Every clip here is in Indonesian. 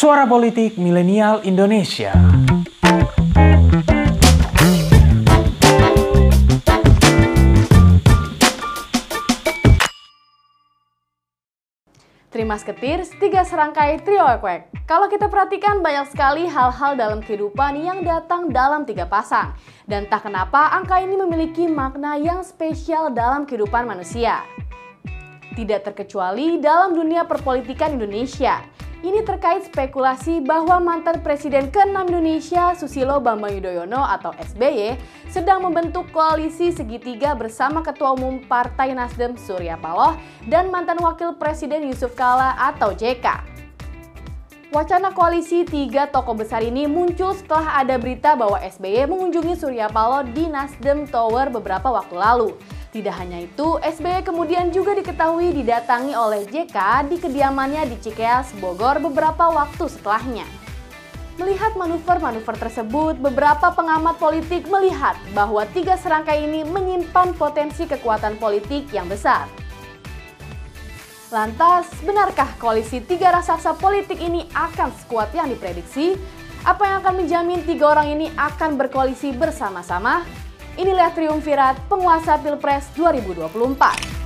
Suara Politik Milenial Indonesia. Terima Ketir, tiga serangkai trio ekwek. Kalau kita perhatikan banyak sekali hal-hal dalam kehidupan yang datang dalam tiga pasang. Dan tak kenapa angka ini memiliki makna yang spesial dalam kehidupan manusia. Tidak terkecuali dalam dunia perpolitikan Indonesia. Ini terkait spekulasi bahwa mantan Presiden ke-6 Indonesia Susilo Bambang Yudhoyono atau SBY sedang membentuk koalisi segitiga bersama Ketua Umum Partai Nasdem Surya Paloh dan mantan Wakil Presiden Yusuf Kala atau JK. Wacana koalisi tiga tokoh besar ini muncul setelah ada berita bahwa SBY mengunjungi Surya Paloh di Nasdem Tower beberapa waktu lalu. Tidak hanya itu, SBY kemudian juga diketahui didatangi oleh JK di kediamannya di Cikeas, Bogor beberapa waktu setelahnya. Melihat manuver-manuver tersebut, beberapa pengamat politik melihat bahwa tiga serangkai ini menyimpan potensi kekuatan politik yang besar. Lantas, benarkah koalisi tiga raksasa politik ini akan sekuat yang diprediksi? Apa yang akan menjamin tiga orang ini akan berkoalisi bersama-sama? Inilah triumvirat penguasa Pilpres 2024.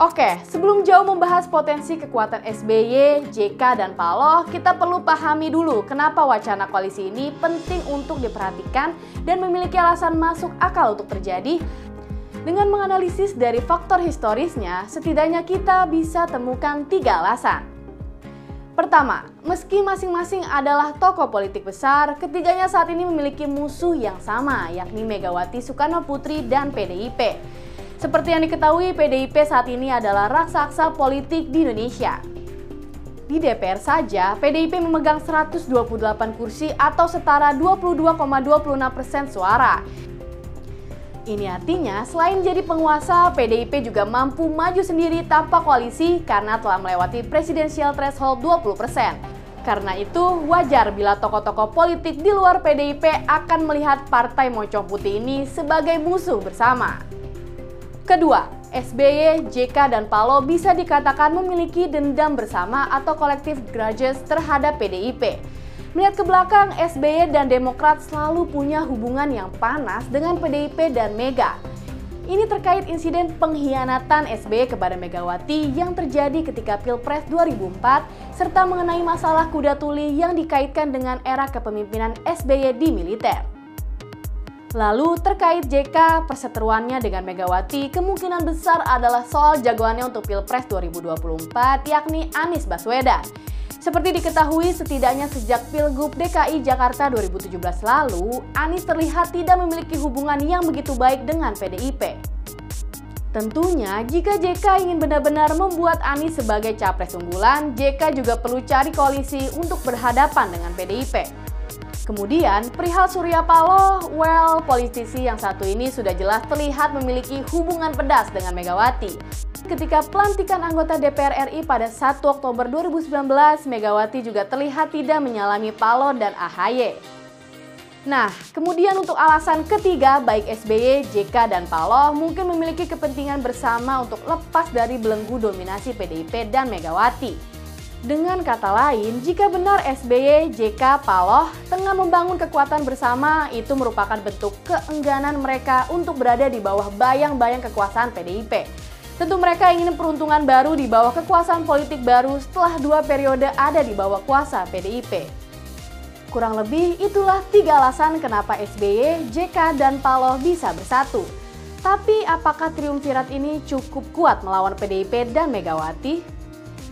Oke, sebelum jauh membahas potensi kekuatan SBY, JK, dan Paloh, kita perlu pahami dulu kenapa wacana koalisi ini penting untuk diperhatikan dan memiliki alasan masuk akal untuk terjadi. Dengan menganalisis dari faktor historisnya, setidaknya kita bisa temukan tiga alasan. Pertama, meski masing-masing adalah tokoh politik besar, ketiganya saat ini memiliki musuh yang sama, yakni Megawati Soekarno Putri dan PDIP. Seperti yang diketahui, PDIP saat ini adalah raksasa politik di Indonesia. Di DPR saja, PDIP memegang 128 kursi atau setara 22,26 persen suara. Ini artinya selain jadi penguasa, PDIP juga mampu maju sendiri tanpa koalisi karena telah melewati presidensial threshold 20%. Karena itu, wajar bila tokoh-tokoh politik di luar PDIP akan melihat partai Mocong Putih ini sebagai musuh bersama. Kedua, SBY, JK, dan Palo bisa dikatakan memiliki dendam bersama atau collective grudges terhadap PDIP. Melihat ke belakang, SBY dan Demokrat selalu punya hubungan yang panas dengan PDIP dan Mega. Ini terkait insiden pengkhianatan SBY kepada Megawati yang terjadi ketika Pilpres 2004 serta mengenai masalah kuda tuli yang dikaitkan dengan era kepemimpinan SBY di militer. Lalu terkait JK, perseteruannya dengan Megawati kemungkinan besar adalah soal jagoannya untuk Pilpres 2024 yakni Anies Baswedan. Seperti diketahui, setidaknya sejak Pilgub DKI Jakarta 2017 lalu, Anies terlihat tidak memiliki hubungan yang begitu baik dengan PDIP. Tentunya, jika JK ingin benar-benar membuat Anies sebagai capres unggulan, JK juga perlu cari koalisi untuk berhadapan dengan PDIP. Kemudian, perihal Surya Paloh, well, politisi yang satu ini sudah jelas terlihat memiliki hubungan pedas dengan Megawati. Ketika pelantikan anggota DPR RI pada 1 Oktober 2019, Megawati juga terlihat tidak menyalami Palo dan AHY. Nah, kemudian untuk alasan ketiga, baik SBY, JK, dan Paloh mungkin memiliki kepentingan bersama untuk lepas dari belenggu dominasi PDIP dan Megawati. Dengan kata lain, jika benar SBY, JK, Paloh tengah membangun kekuatan bersama, itu merupakan bentuk keengganan mereka untuk berada di bawah bayang-bayang kekuasaan PDIP. Tentu mereka ingin peruntungan baru di bawah kekuasaan politik baru setelah dua periode ada di bawah kuasa PDIP. Kurang lebih itulah tiga alasan kenapa SBY, JK, dan Paloh bisa bersatu. Tapi apakah triumvirat ini cukup kuat melawan PDIP dan Megawati?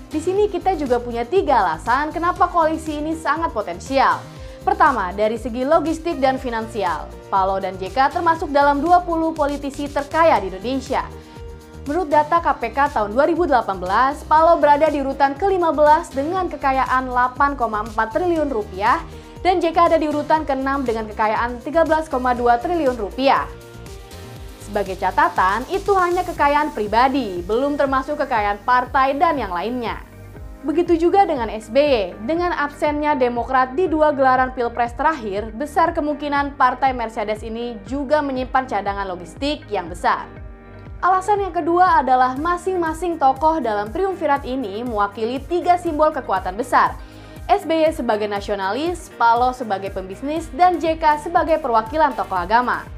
Di sini kita juga punya tiga alasan kenapa koalisi ini sangat potensial. Pertama, dari segi logistik dan finansial. Paloh dan JK termasuk dalam 20 politisi terkaya di Indonesia. Menurut data KPK tahun 2018, Palo berada di urutan ke-15 dengan kekayaan 8,4 triliun rupiah dan JK ada di urutan ke-6 dengan kekayaan 13,2 triliun rupiah. Sebagai catatan, itu hanya kekayaan pribadi, belum termasuk kekayaan partai dan yang lainnya. Begitu juga dengan SBY, dengan absennya Demokrat di dua gelaran Pilpres terakhir, besar kemungkinan partai Mercedes ini juga menyimpan cadangan logistik yang besar. Alasan yang kedua adalah masing-masing tokoh dalam triumvirat ini mewakili tiga simbol kekuatan besar. SBY sebagai nasionalis, Paloh sebagai pembisnis, dan JK sebagai perwakilan tokoh agama.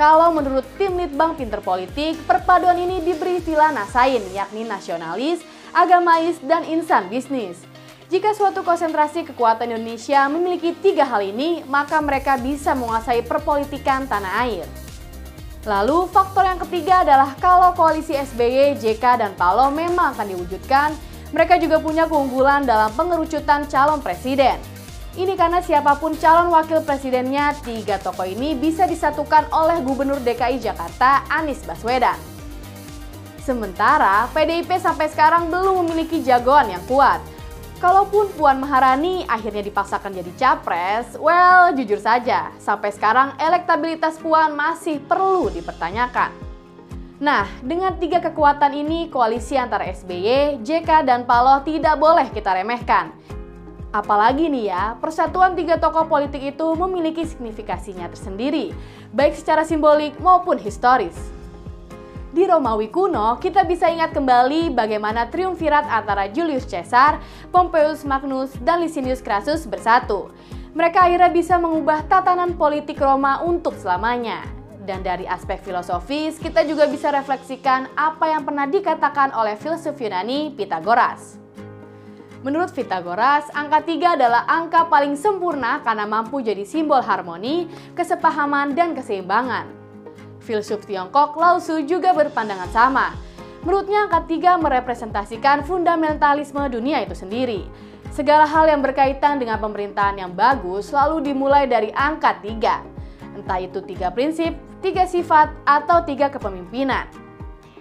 Kalau menurut tim Litbang Pinter Politik, perpaduan ini diberi istilah nasain, yakni nasionalis, agamais, dan insan bisnis. Jika suatu konsentrasi kekuatan Indonesia memiliki tiga hal ini, maka mereka bisa menguasai perpolitikan tanah air. Lalu faktor yang ketiga adalah kalau koalisi SBY, JK, dan Paloh memang akan diwujudkan, mereka juga punya keunggulan dalam pengerucutan calon presiden. Ini karena siapa pun calon wakil presidennya, tiga tokoh ini bisa disatukan oleh Gubernur DKI Jakarta Anies Baswedan. Sementara PDIP sampai sekarang belum memiliki jagoan yang kuat. Kalaupun Puan Maharani akhirnya dipaksakan jadi capres, well jujur saja, sampai sekarang elektabilitas Puan masih perlu dipertanyakan. Nah, dengan tiga kekuatan ini, koalisi antara SBY, JK, dan Paloh tidak boleh kita remehkan. Apalagi nih ya, persatuan tiga tokoh politik itu memiliki signifikasinya tersendiri, baik secara simbolik maupun historis. Di Romawi kuno, kita bisa ingat kembali bagaimana triumvirat antara Julius Caesar, Pompeius Magnus, dan Licinius Crassus bersatu. Mereka akhirnya bisa mengubah tatanan politik Roma untuk selamanya. Dan dari aspek filosofis, kita juga bisa refleksikan apa yang pernah dikatakan oleh filsuf Yunani Pythagoras. Menurut Pythagoras, angka 3 adalah angka paling sempurna karena mampu jadi simbol harmoni, kesepahaman, dan keseimbangan. Filsuf Tiongkok Lao Tzu juga berpandangan sama. Menurutnya angka 3 merepresentasikan fundamentalisme dunia itu sendiri. Segala hal yang berkaitan dengan pemerintahan yang bagus selalu dimulai dari angka 3. Entah itu tiga prinsip, tiga sifat, atau tiga kepemimpinan.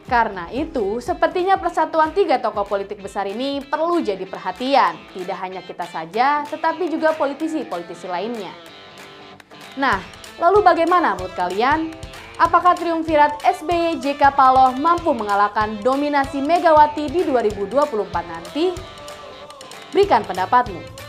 Karena itu, sepertinya persatuan tiga tokoh politik besar ini perlu jadi perhatian. Tidak hanya kita saja, tetapi juga politisi-politisi lainnya. Nah, lalu bagaimana menurut kalian? Apakah triumvirat SBY JK Paloh mampu mengalahkan dominasi Megawati di 2024 nanti? Berikan pendapatmu.